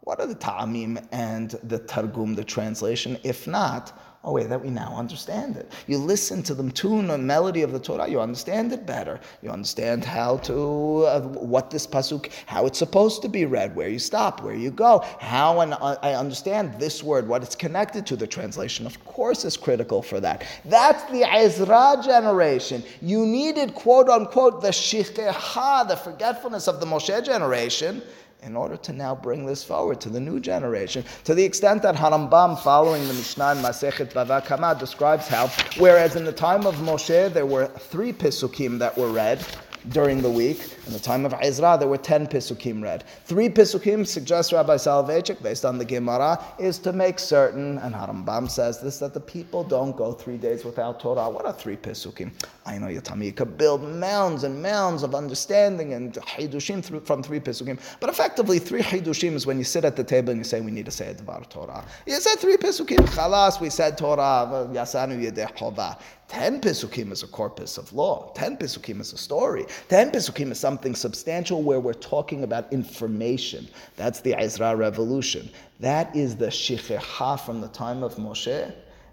What are the ta'amim and the targum, the translation? If not, Oh, way that we now understand it. You listen to the tune and melody of the Torah, you understand it better. You understand how to, uh, what this pasuk, how it's supposed to be read, where you stop, where you go, how and uh, I understand this word, what it's connected to. The translation, of course, is critical for that. That's the Ezra generation. You needed, quote unquote, the shicheha, the forgetfulness of the Moshe generation in order to now bring this forward to the new generation, to the extent that Harambam, following the Mishnah in Masechet Bava Kama, describes how, whereas in the time of Moshe there were three Pisukim that were read, during the week. In the time of Ezra, there were 10 Pisukim read. Three Pisukim, suggests Rabbi Soloveitchik, based on the Gemara, is to make certain, and Harambam says this, that the people don't go three days without Torah. What are three Pisukim? I know Yatami, you could build mounds and mounds of understanding and Hidushim from three Pisukim. But effectively, three Hidushim is when you sit at the table and you say, we need to say a Dvar Torah. You said three Pisukim, Chalas, we said Torah, Yasanu Yedeh. Ten Pisukim is a corpus of law. Ten Pisukim is a story. Ten Pisukim is something substantial where we're talking about information. That's the Ezra revolution. That is the Shichecha from the time of Moshe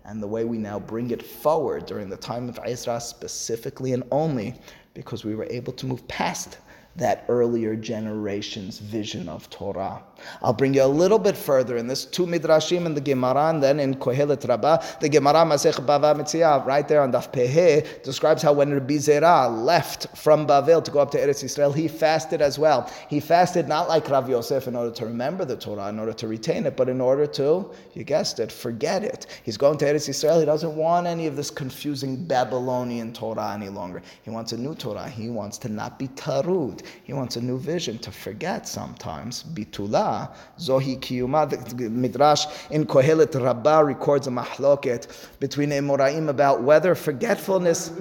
and the way we now bring it forward during the time of Ezra specifically and only because we were able to move past that earlier generation's vision of Torah. I'll bring you a little bit further in this two midrashim in the Gemara, and then in Kohelet Rabbah, the Gemara Masech Bava Metzia, right there on Daf Pehe, describes how when Rabbi Zera left from Bavel to go up to Eretz Israel, he fasted as well. He fasted not like Rav Yosef in order to remember the Torah, in order to retain it, but in order to, you guessed it, forget it. He's going to Eretz Israel. He doesn't want any of this confusing Babylonian Torah any longer. He wants a new Torah. He wants to not be tarud. He wants a new vision to forget sometimes. Bitula, Zohi Kiyuma. The Midrash in Kohelet Rabbah records a mahloket between Amoraim about whether forgetfulness.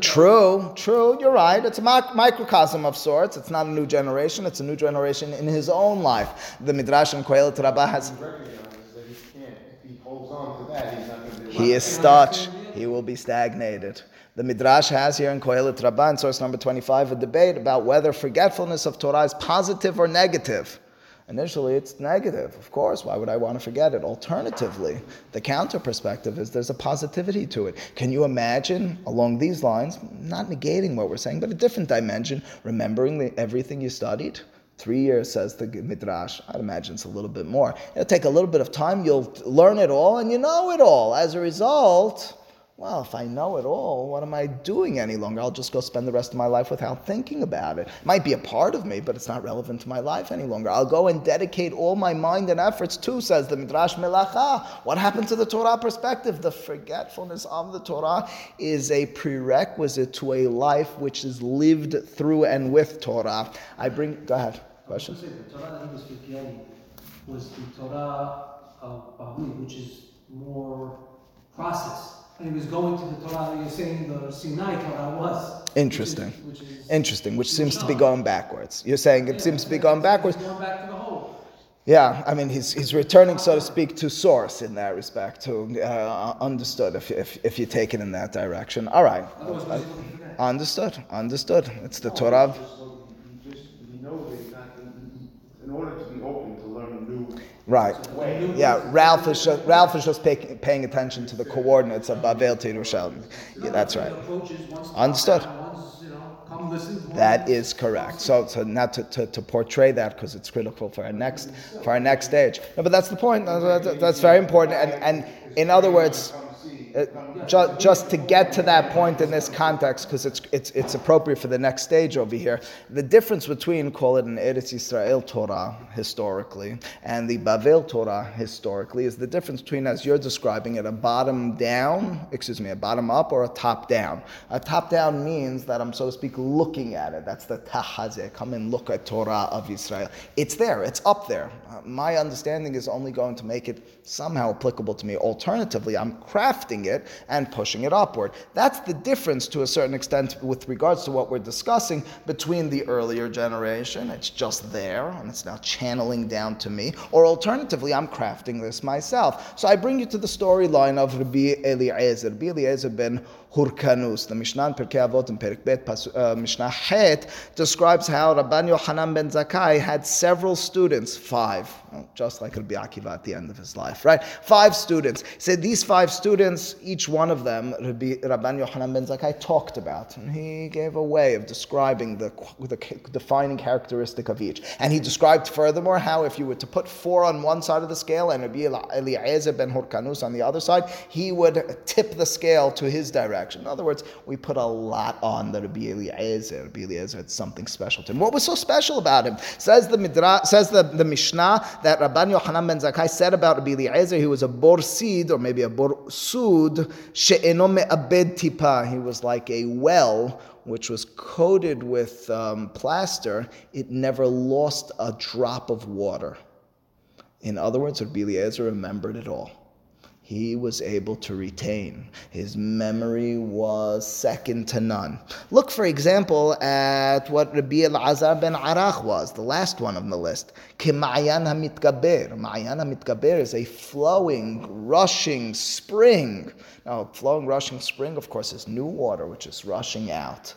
True, true, you're right. It's a microcosm of sorts. It's not a new generation, it's a new generation in his own life. The Midrash in Kohelet Rabbah has. He is stuck. He will be stagnated. The Midrash has here in Kohelet Rabbah, source number 25, a debate about whether forgetfulness of Torah is positive or negative. Initially, it's negative. Of course, why would I want to forget it? Alternatively, the counter perspective is there's a positivity to it. Can you imagine, along these lines, not negating what we're saying, but a different dimension, remembering the, everything you studied? Three years, says the Midrash. I'd imagine it's a little bit more. It'll take a little bit of time. You'll learn it all, and you know it all. As a result, well, if I know it all, what am I doing any longer? I'll just go spend the rest of my life without thinking about it. It might be a part of me, but it's not relevant to my life any longer. I'll go and dedicate all my mind and efforts to, says the Midrash Melacha. What happened to the Torah perspective? The forgetfulness of the Torah is a prerequisite to a life which is lived through and with Torah. I bring, go ahead, question. Was the Torah of Bahui, which is more processed and he was going to the Torah you're saying the Sinai Torah was. Interesting. Which is, which is Interesting, which seems to be going backwards. You're saying it yeah, seems to be going backwards. Going back to the whole. Yeah, I mean, he's, he's returning, so to speak, to source in that respect, to uh, understood if, if, if you take it in that direction. All right. Otherwise, what is he looking for that? Understood, understood. It's the Torah. of- You just, you know that not, in order to be open to learn a new Right. Yeah, Ralph is just, Ralph is just pay, paying attention to the coordinates of Bavel to Yerushalayim. Yeah, that's right. Understood. That is correct. So, so not to, to, to portray that because it's critical for our next for our next stage. No, but that's the point. That's, that's very important. And and in other words, uh, ju- just to get to that point in this context, because it's, it's, it's appropriate for the next stage over here, the difference between, call it an Eretz Yisrael Torah historically, and the Bavel Torah historically, is the difference between, as you're describing it, a bottom down, excuse me, a bottom up or a top down. A top down means that I'm, so to speak, looking at it. That's the tahazeh. Come and look at Torah of Israel. It's there, it's up there. Uh, my understanding is only going to make it somehow applicable to me. Alternatively, I'm crafting it and pushing it upward. That's the difference to a certain extent with regards to what we're discussing between the earlier generation. It's just there and it's now channeling down to me. Or alternatively, I'm crafting this myself. So I bring you to the storyline of Rabbi Eliezer. Rabbi Eliezer ben Hurkanus. The Mishnah in Pirkei Avot in Perek Bet, uh, Mishnah Het, describes how Rabban Yochanan ben Zakkai had several students, five, just like Rabbi Akiva at the end of his life, right? Five students. He said these five students, each one of them, Rabbi, Rabban Yochanan ben Zakkai talked about. And he gave a way of describing the, the defining characteristic of each. And he described furthermore how if you were to put four on one side of the scale and Rabbi Eliezer ben Hurkanus on the other side, he would tip the scale to his direction. In other words, we put a lot on the Rabbi Eliezer. Rabbi Eliezer had something special to him. What was so special about him? Says the Midra, says the, the Mishnah that Rabban Yochanan ben Zakkai said about Rabbi Eliezer, he was a borsid or maybe a borsud she'eno me'abed tipa. He was like a well which was coated with um, plaster. It never lost a drop of water. In other words, Rabbi Eliezer remembered it all. He was able to retain. His memory was second to none. Look, for example, at what Rabbi Elazar ben Arach was, the last one on the list. K'ma'ayan hamitgaber. Ma'ayan hamitgaber is a flowing, rushing spring. Now, a flowing, rushing spring, of course, is new water, which is rushing out.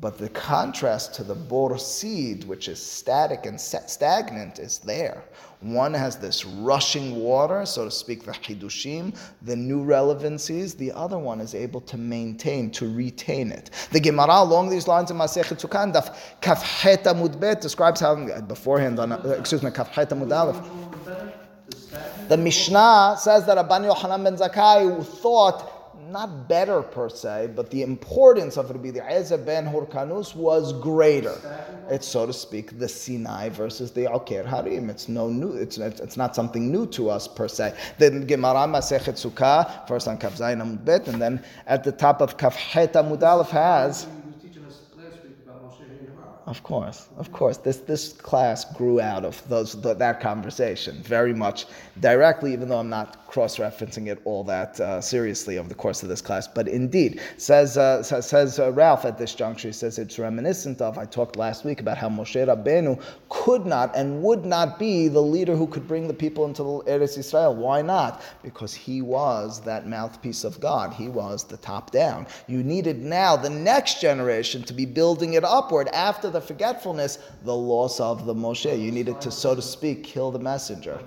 But the contrast to the bor seed, which is static and stagnant, is there. One has this rushing water, so to speak, the chidushim, the new relevancies. The other one is able to maintain, to retain it. The Gemara along these lines in Masechet Sukkot, Daf Kafhet describes how beforehand on uh, excuse me Kafhet Amud. The Mishnah says that Rabban Yochanan ben Zakkai thought not better per se, but the importance of Rabbi Eliezer ben Horkanus was greater. It's so to speak the Sinai versus the Oker Harim. It's no new. It's, it's not something new to us per se. Then Gemara Masechet Sukkah first on Kaf Zayin Amud Bet, and then at the top of Kaf Het Amud Aleph has. Of course, of course. This this class grew out of those that conversation very much directly, even though I'm not cross-referencing it all that uh, seriously over the course of this class. But indeed, says uh, says uh, Ralph at this juncture, he says it's reminiscent of. I talked last week about how Moshe Rabbeinu could not and would not be the leader who could bring the people into the Eretz Israel. Why not? Because he was that mouthpiece of God. He was the top down. You needed now the next generation to be building it upward after the forgetfulness, the loss of the Moshe. You needed to, so to speak, kill the messenger.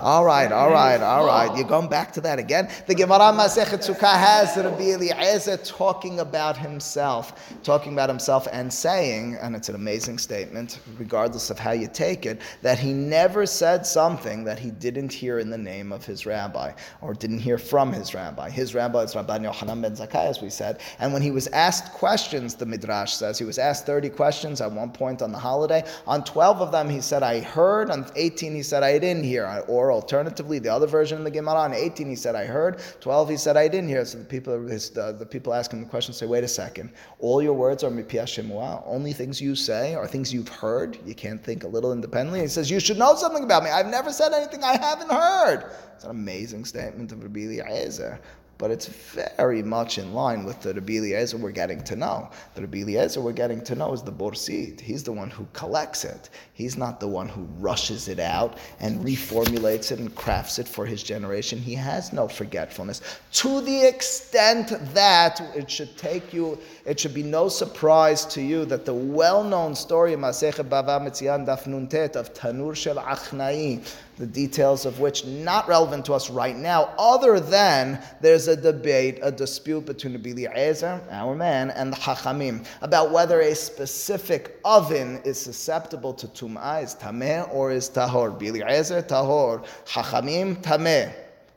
All right all right, all right. You're going back to that again. The Gemara Masechet Sukkah has Rabbi Eliezer talking about himself, talking about himself and saying, and it's an amazing statement, regardless of how you take it, that he never said something that he didn't hear in the name of his rabbi or didn't hear from his rabbi. His rabbi is Rabban Yochanan ben Zakkai, as we said. And when he was asked questions, the Midrash says, he was asked 30 questions at one point on the holiday. On 12 of them, he said, I heard. On 18, he said, I didn't hear. Or alternatively, the other version of the Gemara, on 18, he said, I heard. 12, he said, I didn't hear. So the people, his, the, the people asking the question say, wait a second. All your words are mipiyah shemua. Only things you say are things you've heard. You can't think a little independently. He says, you should know something about me. I've never said anything I haven't heard. It's an amazing statement of Rabbi Eliezer but it's very much in line with the Rabbi Eliezer we're getting to know. The Rabbi Eliezer we're getting to know is the Borsid. He's the one who collects it. He's not the one who rushes it out and reformulates it and crafts it for his generation. He has no forgetfulness. To the extent that it should take you, it should be no surprise to you that the well-known story of Masechet Bava Metzian Daf Nuntet of Tanur Shel Achnai, the details of which not relevant to us right now, other than there's a debate, a dispute between the Eliezer, our man, and the Chachamim about whether a specific oven is susceptible to tum'ah, is tameh or is tahor. Eliezer, tahor. Chachamim, tameh.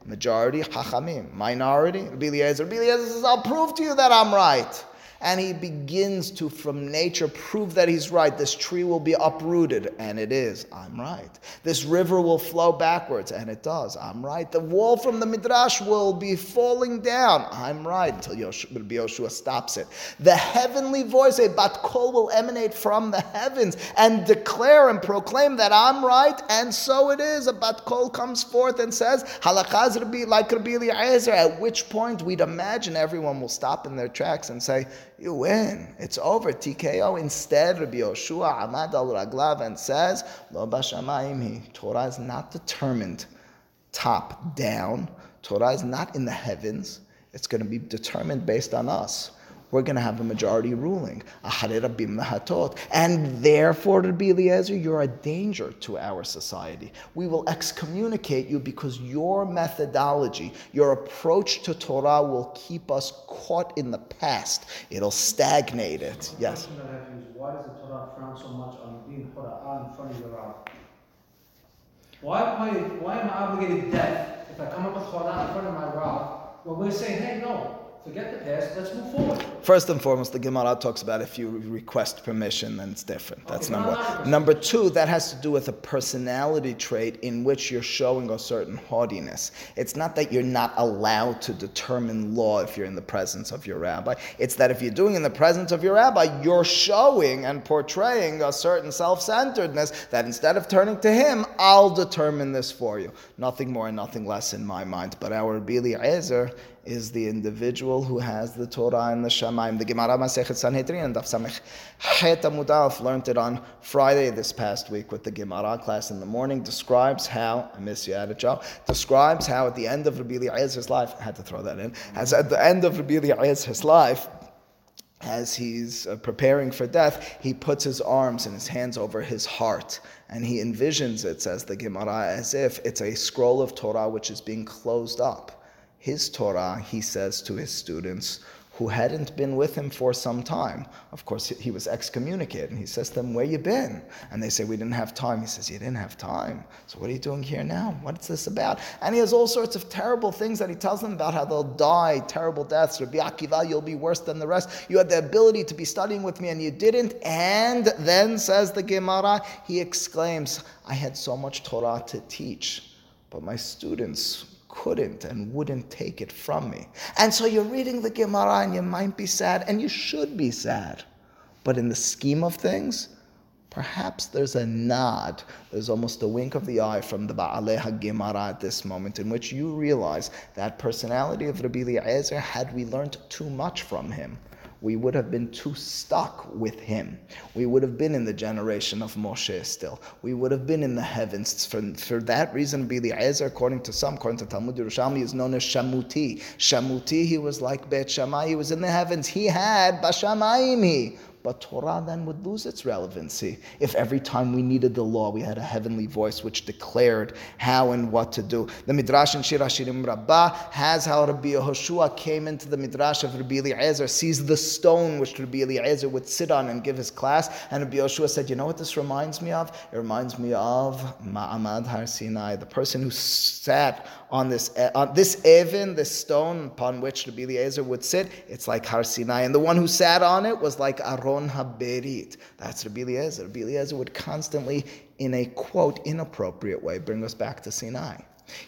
Majority, Chachamim. Minority, Eliezer. Eliezer says, I'll prove to you that I'm right and he begins to, from nature, prove that he's right. This tree will be uprooted, and it is. I'm right. This river will flow backwards, and it does. I'm right. The wall from the midrash will be falling down. I'm right until Yehoshua, stops it. The heavenly voice, a bat kol, will emanate from the heavens and declare and proclaim that I'm right, and so it is. A bat kol comes forth and says, "Halachaz like Rabbi Eliezer." At which point we'd imagine everyone will stop in their tracks and say, you win. It's over. TKO. Instead, Rabbi Yehoshua Amad al Raglav and says, Lo bashamayim Torah is not determined top down. Torah is not in the heavens. It's going to be determined based on us we're going to have a majority ruling. And therefore, Rabbi Eliezer, you're a danger to our society. We will excommunicate you because your methodology, your approach to Torah will keep us caught in the past. It'll stagnate it. Yes? Why does the Torah frown so much on being Torah in front of your Why am I, why am I obligated death if I come up with Torah in front of my Rav when we're saying, hey, no, forget the past, let's move forward. First and foremost, the Gemara talks about if you request permission, then it's different. That's Okay, number one. Number two, that has to do with a personality trait in which you're showing a certain haughtiness. It's not that you're not allowed to determine law if you're in the presence of your rabbi. It's that if you're doing in the presence of your rabbi, you're showing and portraying a certain self-centeredness that instead of turning to him, I'll determine this for you. Nothing more and nothing less in my mind. But our Rabbi Eliezer is the individual who has the Torah and the Shemaim. The Gemara Masechet Sanhedrin, and Daf Samech Het Amud Aleph, learned it on Friday this past week with the Gemara class in the morning. Describes how I miss you at it, Joe. Describes how at the end of Rabbi Eliezer's life, I had to throw that in. As at the end of Rabbi Eliezer's life, as he's uh, preparing for death, he puts his arms and his hands over his heart. And he envisions it, says the Gemara, as if it's a scroll of Torah which is being closed up. His Torah, he says to his students, who hadn't been with him for some time. Of course, he was excommunicated. And he says to them, Where you been? And they say, We didn't have time. He says, You didn't have time. So what are you doing here now? What's this about? And he has all sorts of terrible things that he tells them about how they'll die, terrible deaths. Rabbi Akiva, you'll be worse than the rest. You had the ability to be studying with me and you didn't. And then, says the Gemara, he exclaims, I had so much Torah to teach, but my students couldn't and wouldn't take it from me. And so you're reading the Gemara and you might be sad, and you should be sad. But in the scheme of things, perhaps there's a nod, there's almost a wink of the eye from the Ba'aleh HaGemara at this moment, in which you realize that personality of Rabbi Eliezer, had we learned too much from him, we would have been too stuck with him. We would have been in the generation of Moshe still. We would have been in the heavens. For, for that reason, Eliezer, according to some, according to Talmud Yerushalmi, is known as Shamuti. Shamuti, he was like Bet Shammai, he was in the heavens. He had Bashamayim. But Torah then would lose its relevancy if every time we needed the law, we had a heavenly voice which declared how and what to do. The Midrash in Shir Hashirim Rabbah has how Rabbi Yehoshua came into the Midrash of Rabbi Eliezer, sees the stone which Rabbi Eliezer would sit on and give his class, and Rabbi Yehoshua said, You know what this reminds me of? It reminds me of Ma'amad Har Sinai, the person who sat on this uh, on this Evin, this stone upon which Rabbi Eliezer would sit. It's like Har Sinai, and the one who sat on it was like Aron Haberit. That's Rabbi Eliezer. Rabbi Eliezer would constantly, in a quote inappropriate way, bring us back to Sinai.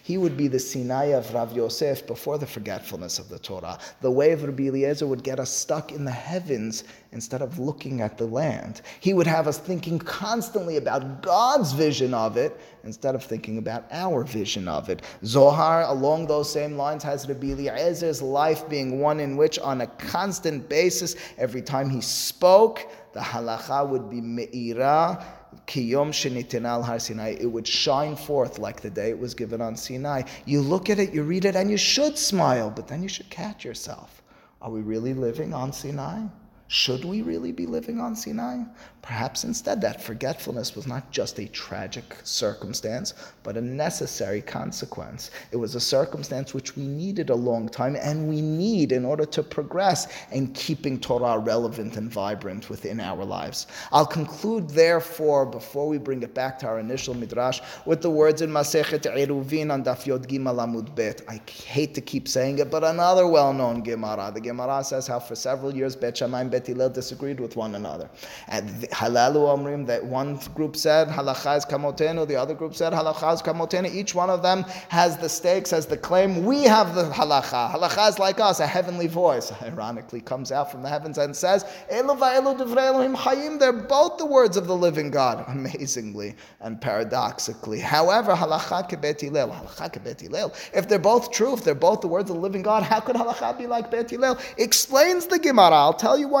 He would be the Sinai of Rav Yosef before the forgetfulness of the Torah. The way of Rabbi Eliezer would get us stuck in the heavens instead of looking at the land. He would have us thinking constantly about God's vision of it instead of thinking about our vision of it. Zohar, along those same lines, has Rabbi Eliezer's life being one in which, on a constant basis, every time he spoke, the halacha would be me'ira, Kiyom Shenitinal Har Sinai, it would shine forth like the day it was given on Sinai. You look at it, you read it, and you should smile, but then you should catch yourself. Are we really living on Sinai? Should we really be living on Sinai? Perhaps instead that forgetfulness was not just a tragic circumstance, but a necessary consequence. It was a circumstance which we needed a long time and we need in order to progress in keeping Torah relevant and vibrant within our lives. I'll conclude, therefore, before we bring it back to our initial midrash, with the words in Masechet Eruvin on Daf Yod Gimel Amud Bet. I hate to keep saying it, but another well-known Gemara. The Gemara says how for several years Bet Shammai and Bet Hillel disagreed with one another. And Halalu Omrim, that one group said Halacha is Kamotenu, the other group said Halacha is. Each one of them has the stakes, has the claim. We have the Halacha. Halacha is like us, a heavenly voice. Ironically, comes out from the heavens and says, Elu va'elu divrei Elohim Hayim. They're both the words of the living God. Amazingly and paradoxically. However, Halacha kebet Hillel. Halacha kebet Hillel. If they're both true, if they're both the words of the living God, how could Halacha be like Bet Hillel? Explains the Gemara. I'll tell you why.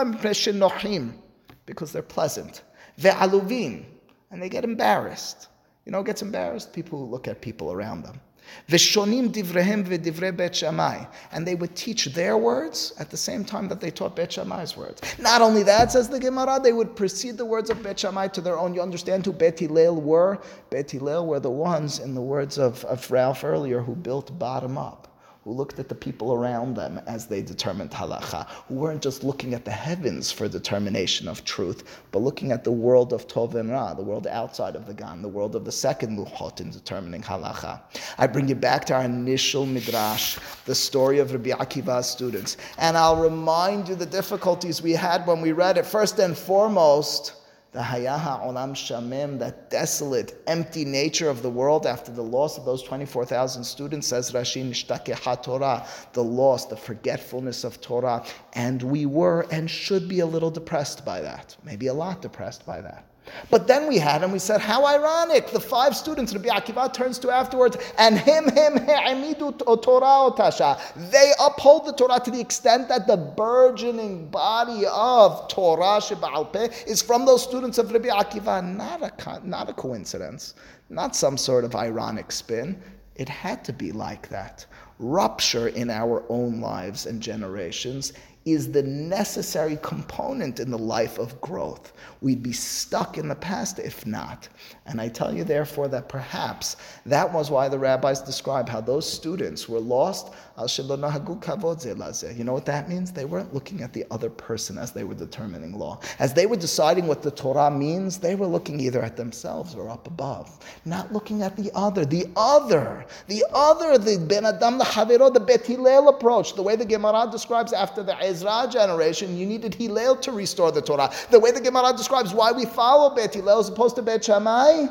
Because they're pleasant. Ve'aluvin. And they get embarrassed. You know, gets embarrassed? People who look at people around them. Veshonim divrehem v'divrei Bet Shammai. And they would teach their words at the same time that they taught Bet Shammai's words. Not only that, says the Gemara, they would precede the words of Bet to their own. You understand who Bet Hillel were? Bet Hillel were the ones, in the words of, of Ralph earlier, who built bottom up who looked at the people around them as they determined halacha, who weren't just looking at the heavens for determination of truth, but looking at the world of Tov and Ra, the world outside of the Gan, the world of the second Luchot in determining halacha. I bring you back to our initial midrash, the story of Rabbi Akiva's students, and I'll remind you the difficulties we had when we read it. First and foremost, the Hayaha Olam Shamim, that desolate, empty nature of the world after the loss of those 24,000 students, says Rashi Nishtake Torah, the loss, the forgetfulness of Torah. And we were and should be a little depressed by that, maybe a lot depressed by that. But then we had and we said, how ironic. The five students Rabbi Akiva turns to afterwards, and him, him, he'amidu Torah otasha. They uphold the Torah to the extent that the burgeoning body of Torah Sheba'al is from those students of Rabbi Akiva. Not a, not a coincidence, not some sort of ironic spin. It had to be like that. Rupture in our own lives and generations is the necessary component in the life of growth. We'd be stuck in the past if not. And I tell you, therefore, that perhaps that was why the rabbis describe how those students were lost. You know what that means? They weren't looking at the other person as they were determining law. As they were deciding what the Torah means, they were looking either at themselves or up above, not looking at the other. The other, the other, the Ben Adam, the Havero, the Bet Hillel approach, the way the Gemara describes after the Ezra generation, you needed Hillel to restore the Torah. The way the Gemara describes why we follow Bet Hillel as opposed to Bet Shammai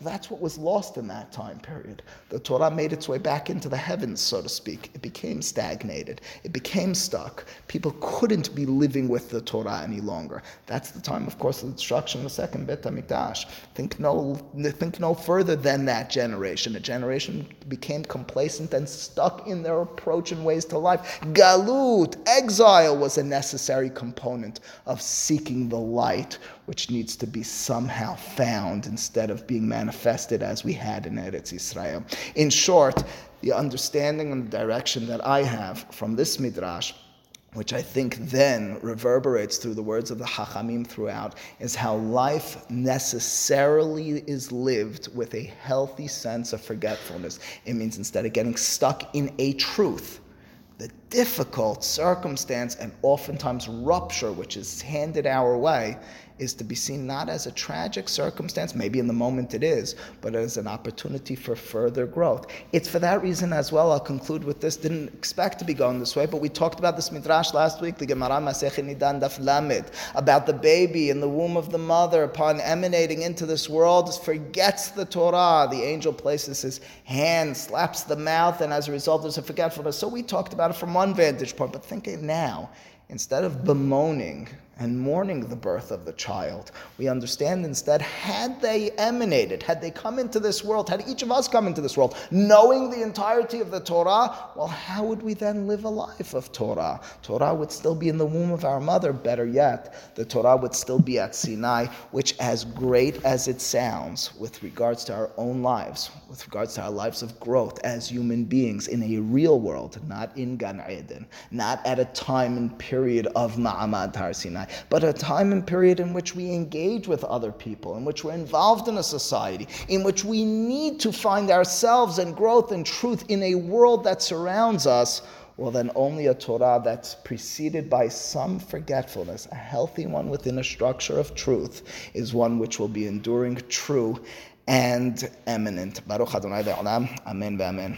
that's what was lost in that time period. The Torah made its way back into the heavens, so to speak. It became stagnated. It became stuck. People couldn't be living with the Torah any longer. That's the time, of course, of the destruction of the second Bet HaMikdash. Think no, think no further than that generation. A generation became complacent and stuck in their approach and ways to life. Galut, exile, was a necessary component of seeking the light, which needs to be somehow found instead of being manifested as we had in Eretz Israel. In short, the understanding and the direction that I have from this midrash which I think then reverberates through the words of the Hachamim throughout, is how life necessarily is lived with a healthy sense of forgetfulness. It means instead of getting stuck in a truth, the difficult circumstance and oftentimes rupture which is handed our way is to be seen not as a tragic circumstance, maybe in the moment it is, but as an opportunity for further growth. It's for that reason as well, I'll conclude with this, didn't expect to be going this way, but we talked about this midrash last week, the Gemara Masechet Nidan Daf Lamed, about the baby in the womb of the mother upon emanating into this world, forgets the Torah. The angel places his hand, slaps the mouth, and as a result there's a forgetfulness. So we talked about it from one vantage point, but thinking now, instead of bemoaning and mourning the birth of the child. We understand instead, had they emanated, had they come into this world, had each of us come into this world, knowing the entirety of the Torah, well, how would we then live a life of Torah? Torah would still be in the womb of our mother, better yet, the Torah would still be at Sinai, which, as great as it sounds with regards to our own lives, with regards to our lives of growth as human beings in a real world, not in Gan Eden, not at a time and period of Ma'amad Har Sinai, but a time and period in which we engage with other people, in which we're involved in a society, in which we need to find ourselves and growth and truth in a world that surrounds us, well, then only a Torah that's preceded by some forgetfulness, a healthy one within a structure of truth, is one which will be enduring, true, and eminent. Baruch Adonai Amen, Amen.